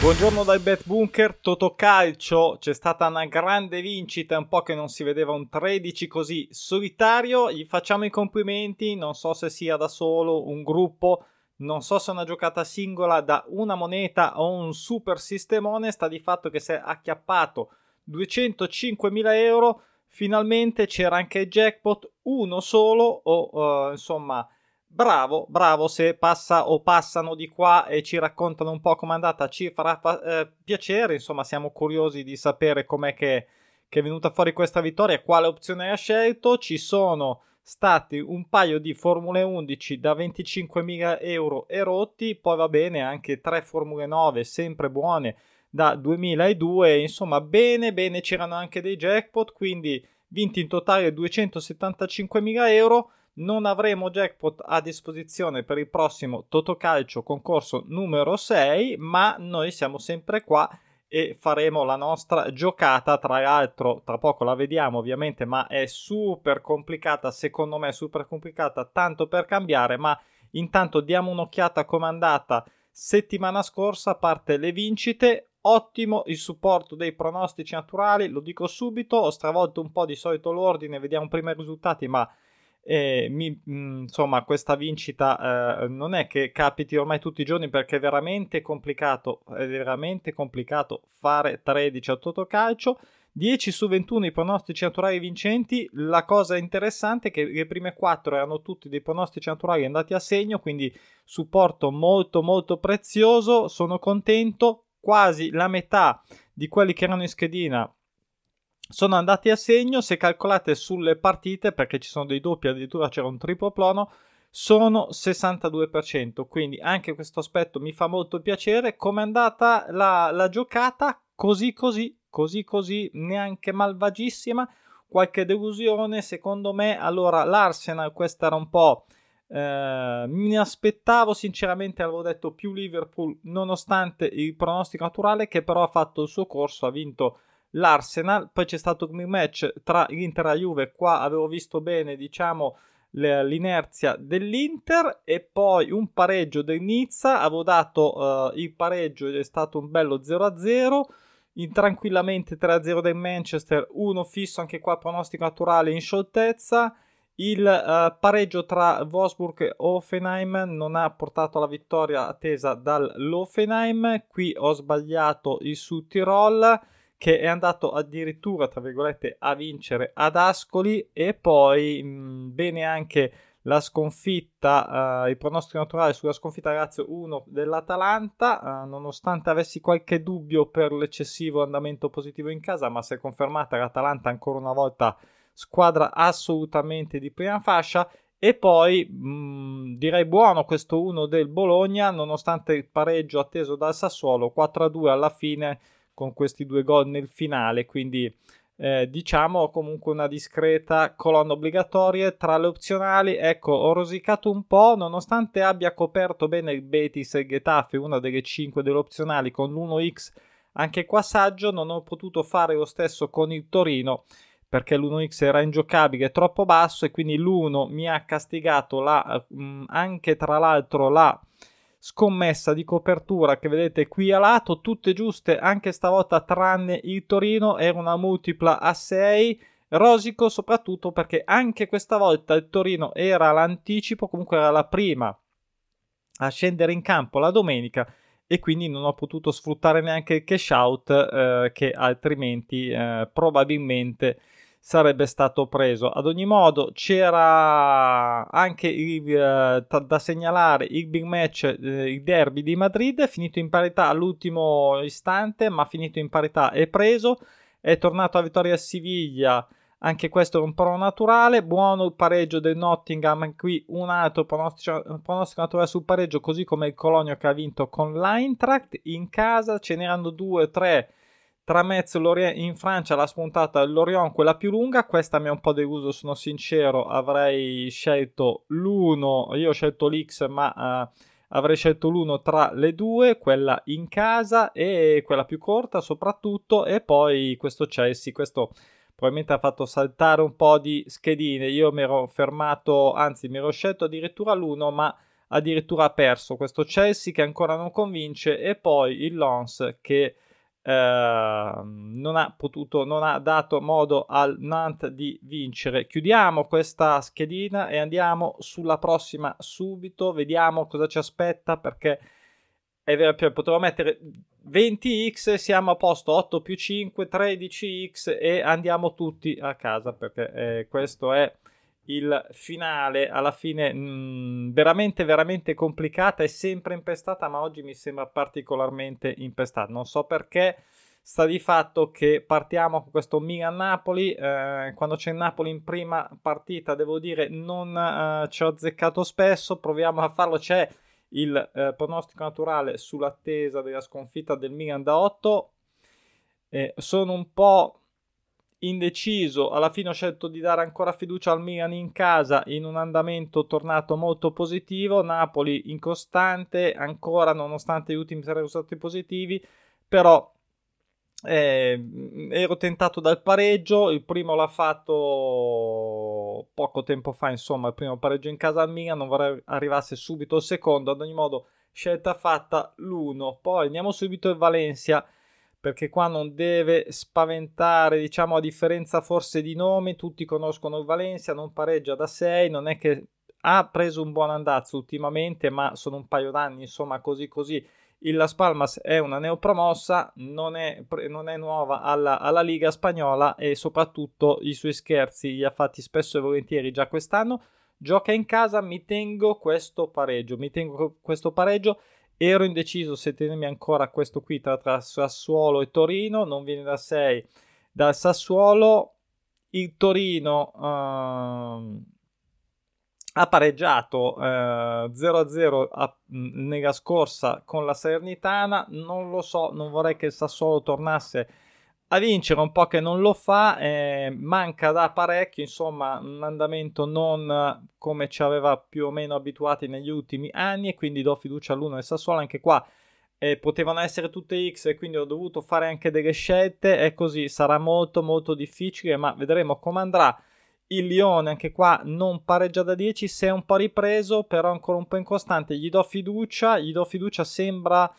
Buongiorno dal Bet Bunker, Totocalcio, c'è stata una grande vincita, un po' che non si vedeva un 13 così solitario, gli facciamo i complimenti, non so se sia da solo, un gruppo, non so se una giocata singola da una moneta o un super sistemone, sta di fatto che si è acchiappato 205.000 euro, finalmente c'era anche il jackpot, uno solo o uh, insomma bravo, bravo, se passa o passano di qua e ci raccontano un po' com'è andata, ci farà eh, piacere, insomma siamo curiosi di sapere com'è che, che, è venuta fuori questa vittoria, quale opzione ha scelto, ci sono stati un paio di Formule 11 da 25.000 euro e rotti, poi va bene anche tre Formule 9 sempre buone da 2002, insomma bene bene c'erano anche dei jackpot, quindi vinti in totale 275.000 euro, non avremo jackpot a disposizione per il prossimo Totocalcio concorso numero 6, ma noi siamo sempre qua e faremo la nostra giocata. Tra l'altro, tra poco la vediamo ovviamente, ma è super complicata, secondo me super complicata, tanto per cambiare, ma intanto diamo un'occhiata come è andata settimana scorsa, a parte le vincite. Ottimo il supporto dei pronostici naturali, lo dico subito, ho stravolto un po' di solito l'ordine, vediamo prima i risultati, ma e mi, mm, insomma, questa vincita eh, non è che capiti ormai tutti i giorni perché è veramente complicato, è veramente complicato fare 13 a Totocalcio. 10 su 21 i pronostici naturali vincenti. La cosa interessante è che le prime 4 erano tutti dei pronostici naturali andati a segno, quindi supporto molto molto prezioso. Sono contento. Quasi la metà di quelli che erano in schedina sono andati a segno, se calcolate sulle partite, perché ci sono dei doppi, addirittura c'era un triplo plono, sono 62%, quindi anche questo aspetto mi fa molto piacere. Come è andata la, la giocata? Così così, così così, neanche malvagissima, qualche delusione secondo me. Allora l'Arsenal, questa era un po'... Eh, mi aspettavo sinceramente, avevo detto più Liverpool, nonostante il pronostico naturale, che però ha fatto il suo corso, ha vinto l'Arsenal, poi c'è stato un match tra l'Inter e la Juve, qua avevo visto bene diciamo l'inerzia dell'Inter e poi un pareggio del Nizza, avevo dato uh, il pareggio ed è stato un bello 0-0, in tranquillamente 3-0 del Manchester, uno fisso anche qua pronostico naturale in scioltezza, il uh, pareggio tra Wolfsburg e Offenheim non ha portato alla vittoria attesa dall'Offenheim, qui ho sbagliato il Sud Tirol, che è andato addirittura, tra virgolette, a vincere ad Ascoli e poi mh, bene anche la sconfitta, uh, il pronostico naturale sulla sconfitta Lazio 1 dell'Atalanta, uh, nonostante avessi qualche dubbio per l'eccessivo andamento positivo in casa, ma se è confermata l'Atalanta ancora una volta squadra assolutamente di prima fascia. E poi mh, direi buono questo 1 del Bologna, nonostante il pareggio atteso dal Sassuolo 4-2 alla fine con questi due gol nel finale, quindi eh, diciamo comunque una discreta colonna obbligatoria tra le opzionali. Ecco, ho rosicato un po', nonostante abbia coperto bene il Betis e Getafe, una delle 5 delle opzionali con l'1x, anche qua saggio, non ho potuto fare lo stesso con il Torino perché l'1x era ingiocabile, troppo basso e quindi l'1 mi ha castigato la, mm, anche tra l'altro la scommessa di copertura che vedete qui a lato, tutte giuste anche stavolta tranne il Torino, era una multipla a 6, rosico soprattutto perché anche questa volta il Torino era l'anticipo, comunque era la prima a scendere in campo la domenica e quindi non ho potuto sfruttare neanche il cash out eh, che altrimenti eh, probabilmente sarebbe stato preso. Ad ogni modo, c'era anche il, uh, da segnalare il big match, uh, il derby di Madrid, finito in parità all'ultimo istante, ma finito in parità e preso. È tornato a vittoria a Siviglia. Anche questo è un pro naturale. Buono il pareggio del Nottingham. Qui un altro pronostico, pronostico naturale sul pareggio, così come il Colonio che ha vinto con l'Eintracht. In casa ce n'erano due o tre tra Metz e Lorient in Francia la spuntata Lorient quella più lunga, questa mi ha un po' deluso, sono sincero, avrei scelto l'1, io ho scelto l'X ma uh, avrei scelto l'1 tra le due, quella in casa e quella più corta soprattutto e poi questo Chelsea, questo probabilmente ha fatto saltare un po' di schedine, io mi ero fermato, anzi mi ero scelto addirittura l'1 ma addirittura ha perso questo Chelsea che ancora non convince e poi il Lons che eh, non ha potuto, non ha dato modo al Nantes di vincere. Chiudiamo questa schedina e andiamo sulla prossima subito, vediamo cosa ci aspetta perché è vero, potevo mettere 20x, siamo a posto 8 più 5, 13x e andiamo tutti a casa perché eh, questo è il finale alla fine mh, mm, veramente veramente complicata è sempre impestata ma oggi mi sembra particolarmente impestata. Non so perché sta di fatto che partiamo con questo Milan-Napoli eh, quando c'è Napoli in prima partita devo dire non eh, ci ho azzeccato spesso proviamo a farlo c'è il eh, pronostico naturale sull'attesa della sconfitta del Milan da 8 sono un po' indeciso, alla fine ho scelto di dare ancora fiducia al Milan in casa in un andamento tornato molto positivo, Napoli incostante ancora nonostante gli ultimi tre risultati positivi, però eh, ero tentato dal pareggio, il primo l'ha fatto poco tempo fa, insomma, il primo pareggio in casa al Milan, non vorrei arrivasse subito il secondo, ad ogni modo scelta fatta l'uno, poi andiamo subito in Valencia perché qua non deve spaventare, diciamo a differenza forse di nome, tutti conoscono il Valencia, non pareggia da 6, non è che ha preso un buon andazzo ultimamente, ma sono un paio d'anni, insomma, così così. Il Las Palmas è una neopromossa, non è, non è nuova alla, alla, Liga spagnola e soprattutto i suoi scherzi li ha fatti spesso e volentieri già quest'anno. Gioca in casa, mi tengo questo pareggio, mi tengo questo pareggio Ero indeciso se tenermi ancora questo qui tra, tra Sassuolo e Torino, non viene da 6 dal Sassuolo. Il Torino uh, ha pareggiato uh, 0-0 a, nella scorsa con la Salernitana. Non lo so, non vorrei che il Sassuolo tornasse a vincere un po' che non lo fa, eh, manca da parecchio, insomma un andamento non come ci aveva più o meno abituati negli ultimi anni e quindi do fiducia all'uno del Sassuolo, anche qua eh, potevano essere tutte X e quindi ho dovuto fare anche delle scelte e così sarà molto molto difficile, ma vedremo come andrà. Il Lione anche qua non pareggia da 10, si è un po' ripreso, però ancora un po' incostante, gli do fiducia, gli do fiducia, sembra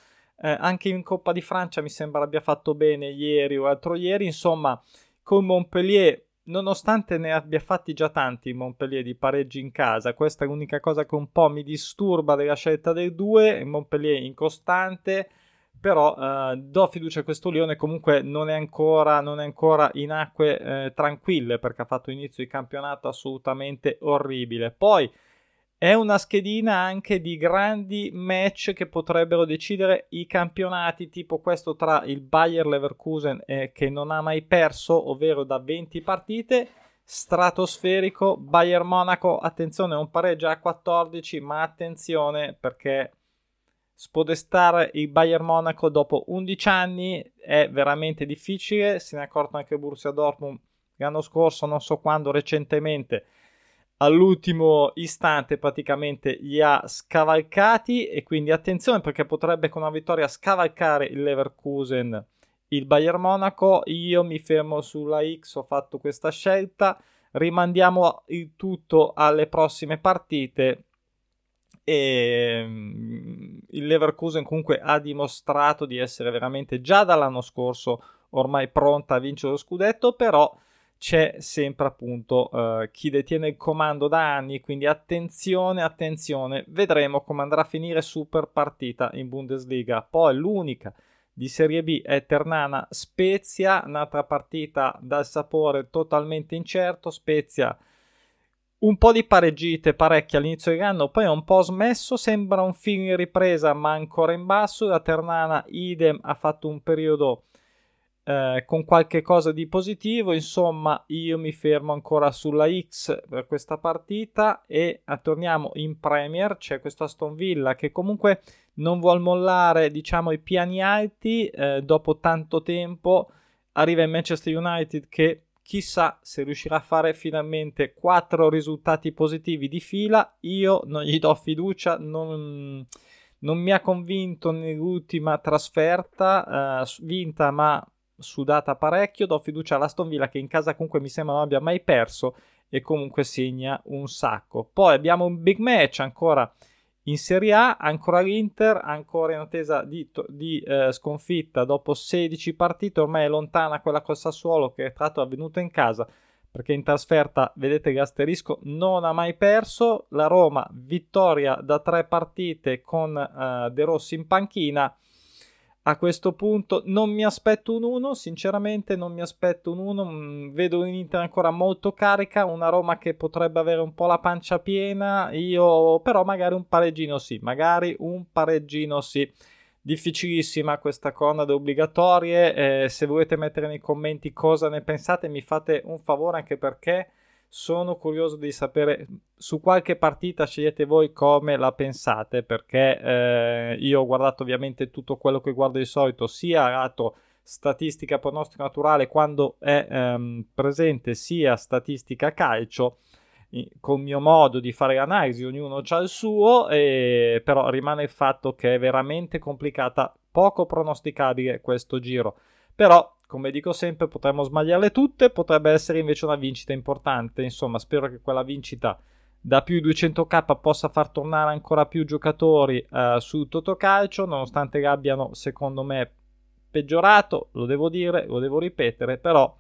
eh, anche in Coppa di Francia mi sembra abbia fatto bene ieri o l'altro ieri. Insomma, con Montpellier, nonostante ne abbia fatti già tanti Montpellier di pareggi in casa, questa è l'unica cosa che un po' mi disturba della scelta dei due. Montpellier incostante. Però eh, do fiducia a questo Lione, comunque non è ancora, non è ancora in acque eh, tranquille perché ha fatto inizio di campionato assolutamente orribile. Poi è una schedina anche di grandi match che potrebbero decidere i campionati, tipo questo tra il Bayer Leverkusen eh, che non ha mai perso, ovvero da 20 partite, stratosferico Bayern Monaco, attenzione, un pareggio a 14, ma attenzione perché spodestare il Bayern Monaco dopo 11 anni è veramente difficile, se ne è accorto anche Borussia Dortmund l'anno scorso, non so quando, recentemente all'ultimo istante praticamente li ha scavalcati e quindi attenzione perché potrebbe con una vittoria scavalcare il Leverkusen il Bayern Monaco. Io mi fermo sulla X ho fatto questa scelta. Rimandiamo il tutto alle prossime partite. E mm, il Leverkusen comunque ha dimostrato di essere veramente già dall'anno scorso ormai pronta a vincere lo scudetto però c'è sempre appunto uh, chi detiene il comando da anni, quindi attenzione, attenzione, vedremo come andrà a finire super partita in Bundesliga. Poi l'unica di Serie B è Ternana Spezia, un'altra partita dal sapore totalmente incerto, Spezia un po' di pareggite parecchie all'inizio dell'anno, poi un po' smesso, sembra un film in ripresa ma ancora in basso, la Ternana idem ha fatto un periodo eh, con qualche cosa di positivo. Insomma, io mi fermo ancora sulla X per questa partita e torniamo in Premier. C'è questo Aston Villa che comunque non vuol mollare, diciamo, i piani alti. Eh, dopo tanto tempo arriva in Manchester United che chissà se riuscirà a fare finalmente quattro risultati positivi di fila. Io non gli do fiducia, non, non mi ha convinto nell'ultima trasferta eh, vinta, ma sudata parecchio, do fiducia all'Aston Villa che in casa comunque mi sembra non abbia mai perso e comunque segna un sacco. Poi abbiamo un big match ancora In Serie A ancora l'Inter, ancora in attesa di, di eh, sconfitta dopo 16 partite, ormai è lontana quella col Sassuolo che tra l'altro è avvenuta in casa perché in trasferta, vedete che asterisco, non ha mai perso. La Roma, vittoria da tre partite con uh, De Rossi in panchina. A questo punto non mi aspetto un 1, sinceramente non mi aspetto un 1, mm, vedo un'Inter ancora molto carica, una Roma che potrebbe avere un po' la pancia piena, io però magari un pareggino sì, magari un pareggino sì difficilissima questa cornade obbligatorie. Eh, se volete mettere nei commenti cosa ne pensate, mi fate un favore anche perché sono curioso di sapere su qualche partita scegliete voi come la pensate perché eh, io ho guardato ovviamente tutto quello che guardo di solito sia lato statistica pronostico naturale quando è ehm, presente sia statistica calcio col mio modo di fare l'analisi, ognuno ha il suo, e, però rimane il fatto che è veramente complicata, poco pronosticabile questo giro. Però, come dico sempre, potremmo sbagliarle tutte, potrebbe essere invece una vincita importante. Insomma, spero che quella vincita da più di 200k possa far tornare ancora più giocatori uh, su Totocalcio, nonostante abbiano, secondo me, peggiorato, lo devo dire, lo devo ripetere, però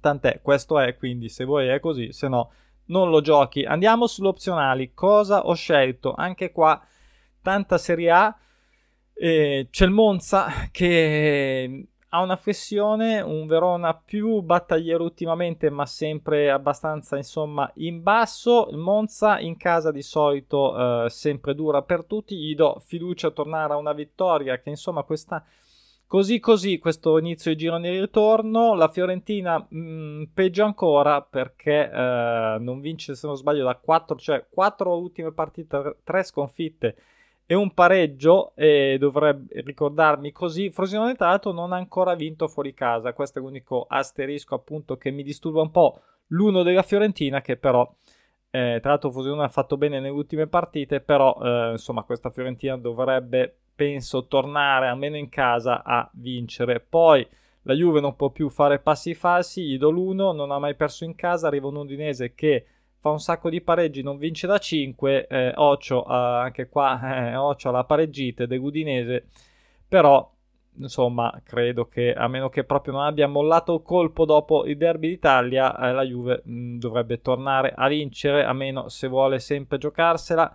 tant'è, questo è, quindi se vuoi è così, se no non lo giochi. Andiamo sulle opzionali. Cosa ho scelto? Anche qua tanta Serie A. Eh, c'è il Monza che ha una flessione, un Verona più battagliero ultimamente, ma sempre abbastanza insomma in basso. Il Monza in casa di solito eh, sempre dura per tutti. Gli do fiducia a tornare a una vittoria che insomma questa Così così questo inizio di girone di ritorno, la Fiorentina mh, mm, peggio ancora perché eh, non vince se non sbaglio da 4, cioè 4 ultime partite, 3 sconfitte e un pareggio e dovrebbe ricordarmi così. Frosinone tra l'altro non ha ancora vinto fuori casa, questo è l'unico asterisco appunto che mi disturba un po' l'uno della Fiorentina che però eh, tra l'altro Frosinone ha fatto bene nelle ultime partite, però eh, insomma questa Fiorentina dovrebbe penso tornare almeno in casa a vincere. Poi la Juve non può più fare passi falsi, do l'uno, non ha mai perso in casa, arriva un Udinese che fa un sacco di pareggi, non vince da 5, eh, Occhio eh, anche qua, eh, Occhio alla pareggite dell'Udinese, però insomma credo che a meno che proprio non abbia mollato il colpo dopo il derby d'Italia, eh, la Juve mh, mm, dovrebbe tornare a vincere, a meno se vuole sempre giocarsela.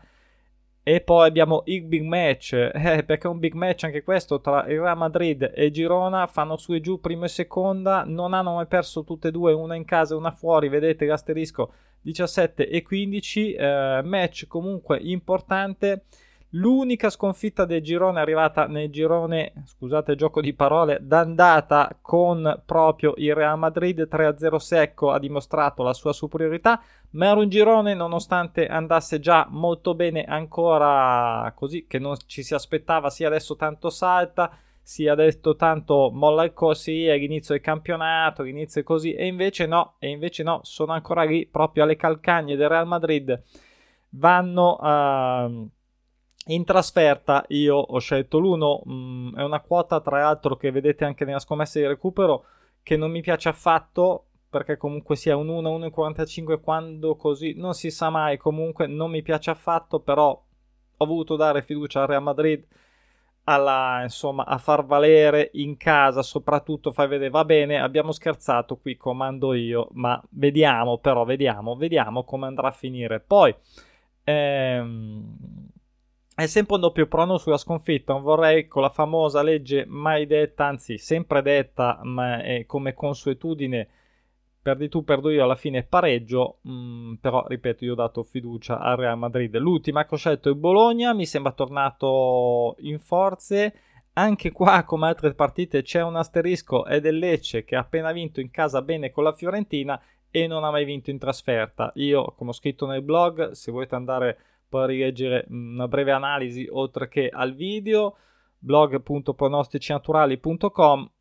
E poi abbiamo il big match, eh, perché è un big match anche questo tra il Real Madrid e Girona, fanno su e giù prima e seconda, non hanno mai perso tutte e due, una in casa e una fuori, vedete l'asterisco 17 e 15, eh, match comunque importante. L'unica sconfitta del girone è arrivata nel girone, scusate il gioco di parole, d'andata con proprio il Real Madrid 3-0 secco ha dimostrato la sua superiorità, ma era un girone nonostante andasse già molto bene ancora così che non ci si aspettava sia adesso tanto salta, sia adesso tanto molla il è l'inizio del campionato, l'inizio così e invece no, e invece no, sono ancora lì proprio alle calcagne del Real Madrid. Vanno a uh, in trasferta io ho scelto l'1, mm, è una quota tra l'altro che vedete anche nella scommessa di recupero che non mi piace affatto perché comunque sia un 1, 1,45 quando così non si sa mai, comunque non mi piace affatto, però ho voluto dare fiducia al Real Madrid alla, insomma, a far valere in casa, soprattutto fai vedere, va bene, abbiamo scherzato, qui comando io, ma vediamo però, vediamo, vediamo come andrà a finire. Poi ehm, è sempre un doppio prono sulla sconfitta. Non vorrei con la famosa legge mai detta, anzi sempre detta, ma come consuetudine perdi tu, perdo io, alla fine pareggio, mm, però ripeto, io ho dato fiducia al Real Madrid. L'ultima che ho scelto è Bologna, mi sembra tornato in forze. Anche qua, come altre partite, c'è un asterisco, è del Lecce che ha appena vinto in casa bene con la Fiorentina e non ha mai vinto in trasferta. Io, come ho scritto nel blog, se volete andare poi rileggere mm, una breve analisi oltre che al video blog.pronosticinaturali.com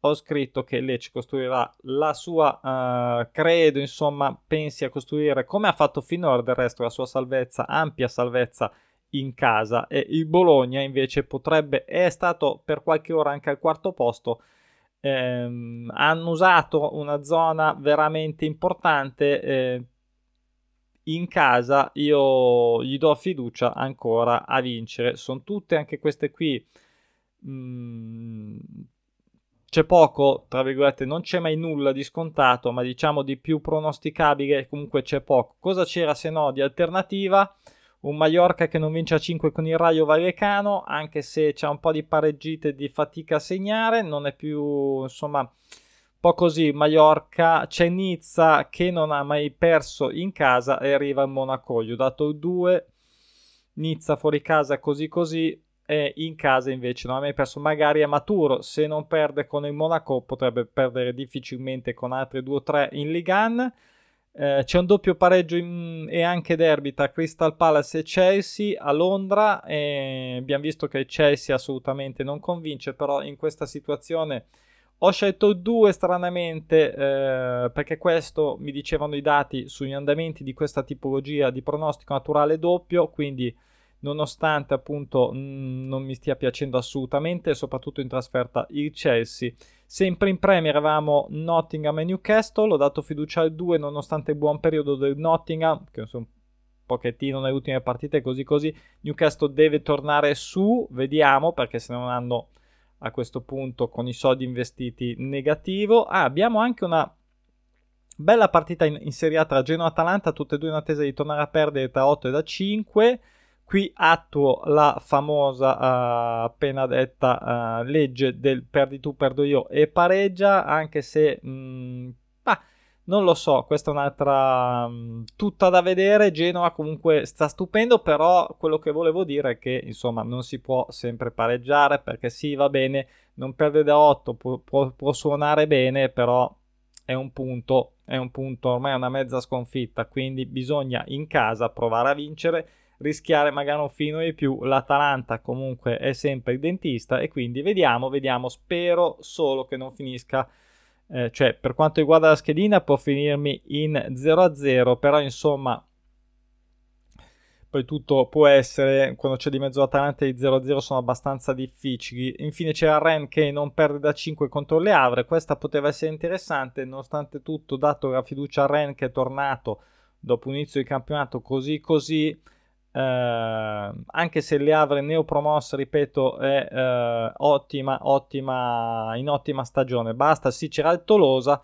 ho scritto che Lecce costruirà la sua uh, credo insomma pensi a costruire come ha fatto finora del resto la sua salvezza ampia salvezza in casa. E il Bologna invece potrebbe è stato per qualche ora anche al quarto posto. Ehm, hanno usato una zona veramente importante eh, in casa io gli do fiducia ancora a vincere. Sono tutte anche queste qui. Mm, c'è poco, tra virgolette, non c'è mai nulla di scontato, ma diciamo di più pronosticabile, comunque c'è poco. Cosa c'era se no di alternativa? Un Mallorca che non vince a 5 con il Raio Vallecano, anche se c'è un po' di pareggite di fatica a segnare, non è più, insomma, po' così. Mallorca, c'è Nizza che non ha mai perso in casa e arriva a Monaco. Gli ho dato 2, Nizza fuori casa così così, e in casa invece non ha mai perso magari è maturo se non perde con il Monaco potrebbe perdere difficilmente con altri 2 o 3 in Ligan eh, c'è un doppio pareggio in, e anche derby tra Crystal Palace e Chelsea a Londra e abbiamo visto che Chelsea assolutamente non convince però in questa situazione ho scelto due stranamente eh, perché questo mi dicevano i dati sugli andamenti di questa tipologia di pronostico naturale doppio quindi nonostante appunto mh, non mi stia piacendo assolutamente, soprattutto in trasferta il Chelsea. Sempre in Premier avevamo Nottingham e Newcastle, ho dato fiducia al 2 nonostante il buon periodo del Nottingham, che un pochettino nelle ultime partite così così. Newcastle deve tornare su, vediamo perché se non hanno a questo punto con i soldi investiti negativo. Ah, abbiamo anche una bella partita in, in Serie A tra Genoa e Atalanta, tutte e due in attesa di tornare a perdere tra 8 e da 5. Qui attuo la famosa uh, appena detta uh, legge del perdi tu, perdo io e pareggia, anche se mh, mm, non lo so, questa è un'altra mm, tutta da vedere. Genova comunque sta stupendo, però quello che volevo dire è che insomma non si può sempre pareggiare perché sì, va bene, non perde da 8, può, può, può suonare bene, però è un punto, è un punto, ormai è una mezza sconfitta, quindi bisogna in casa provare a vincere rischiare magari un fino di più. L'Atalanta comunque è sempre il dentista e quindi vediamo, vediamo, spero solo che non finisca eh, cioè per quanto riguarda la schedina può finirmi in 0-0, però insomma poi tutto può essere, quando c'è di mezzo Atalanta i 0-0 sono abbastanza difficili. Infine c'è la Ren che non perde da 5 contro le Avre, questa poteva essere interessante, nonostante tutto, dato la fiducia a Ren che è tornato dopo inizio di campionato così così, anche se le Havre neopromosse, ripeto, è eh, ottima, ottima, in ottima stagione. Basta, sì, c'era il Tolosa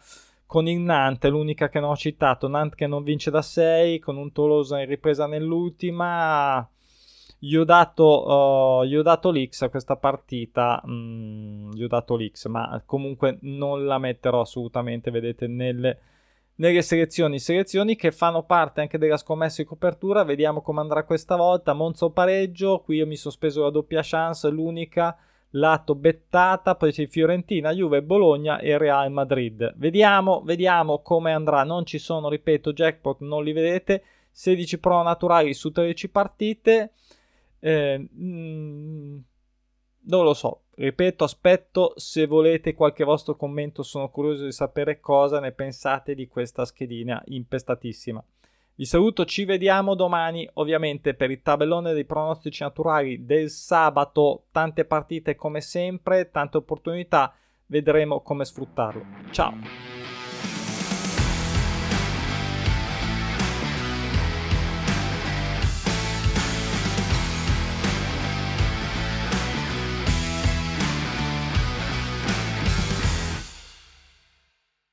con il Nantes, l'unica che non ho citato, Nantes che non vince da 6, con un Tolosa in ripresa nell'ultima. Gli ho dato, uh, gli ho dato l'X a questa partita, mm, gli ho dato l'X, ma comunque non la metterò assolutamente, vedete, nelle nelle selezioni, selezioni che fanno parte anche della scommessa di copertura, vediamo come andrà questa volta, Monza o pareggio, qui io mi sono speso la doppia chance, l'unica, lato bettata, poi c'è Fiorentina, Juve, Bologna e Real Madrid. Vediamo, vediamo come andrà, non ci sono, ripeto, jackpot, non li vedete, 16 pro naturali su 13 partite, eh, mm, non lo so, ripeto, aspetto se volete qualche vostro commento, sono curioso di sapere cosa ne pensate di questa schedina impestatissima. Vi saluto, ci vediamo domani, ovviamente per il tabellone dei pronostici naturali del sabato, tante partite come sempre, tante opportunità, vedremo come sfruttarlo. Ciao!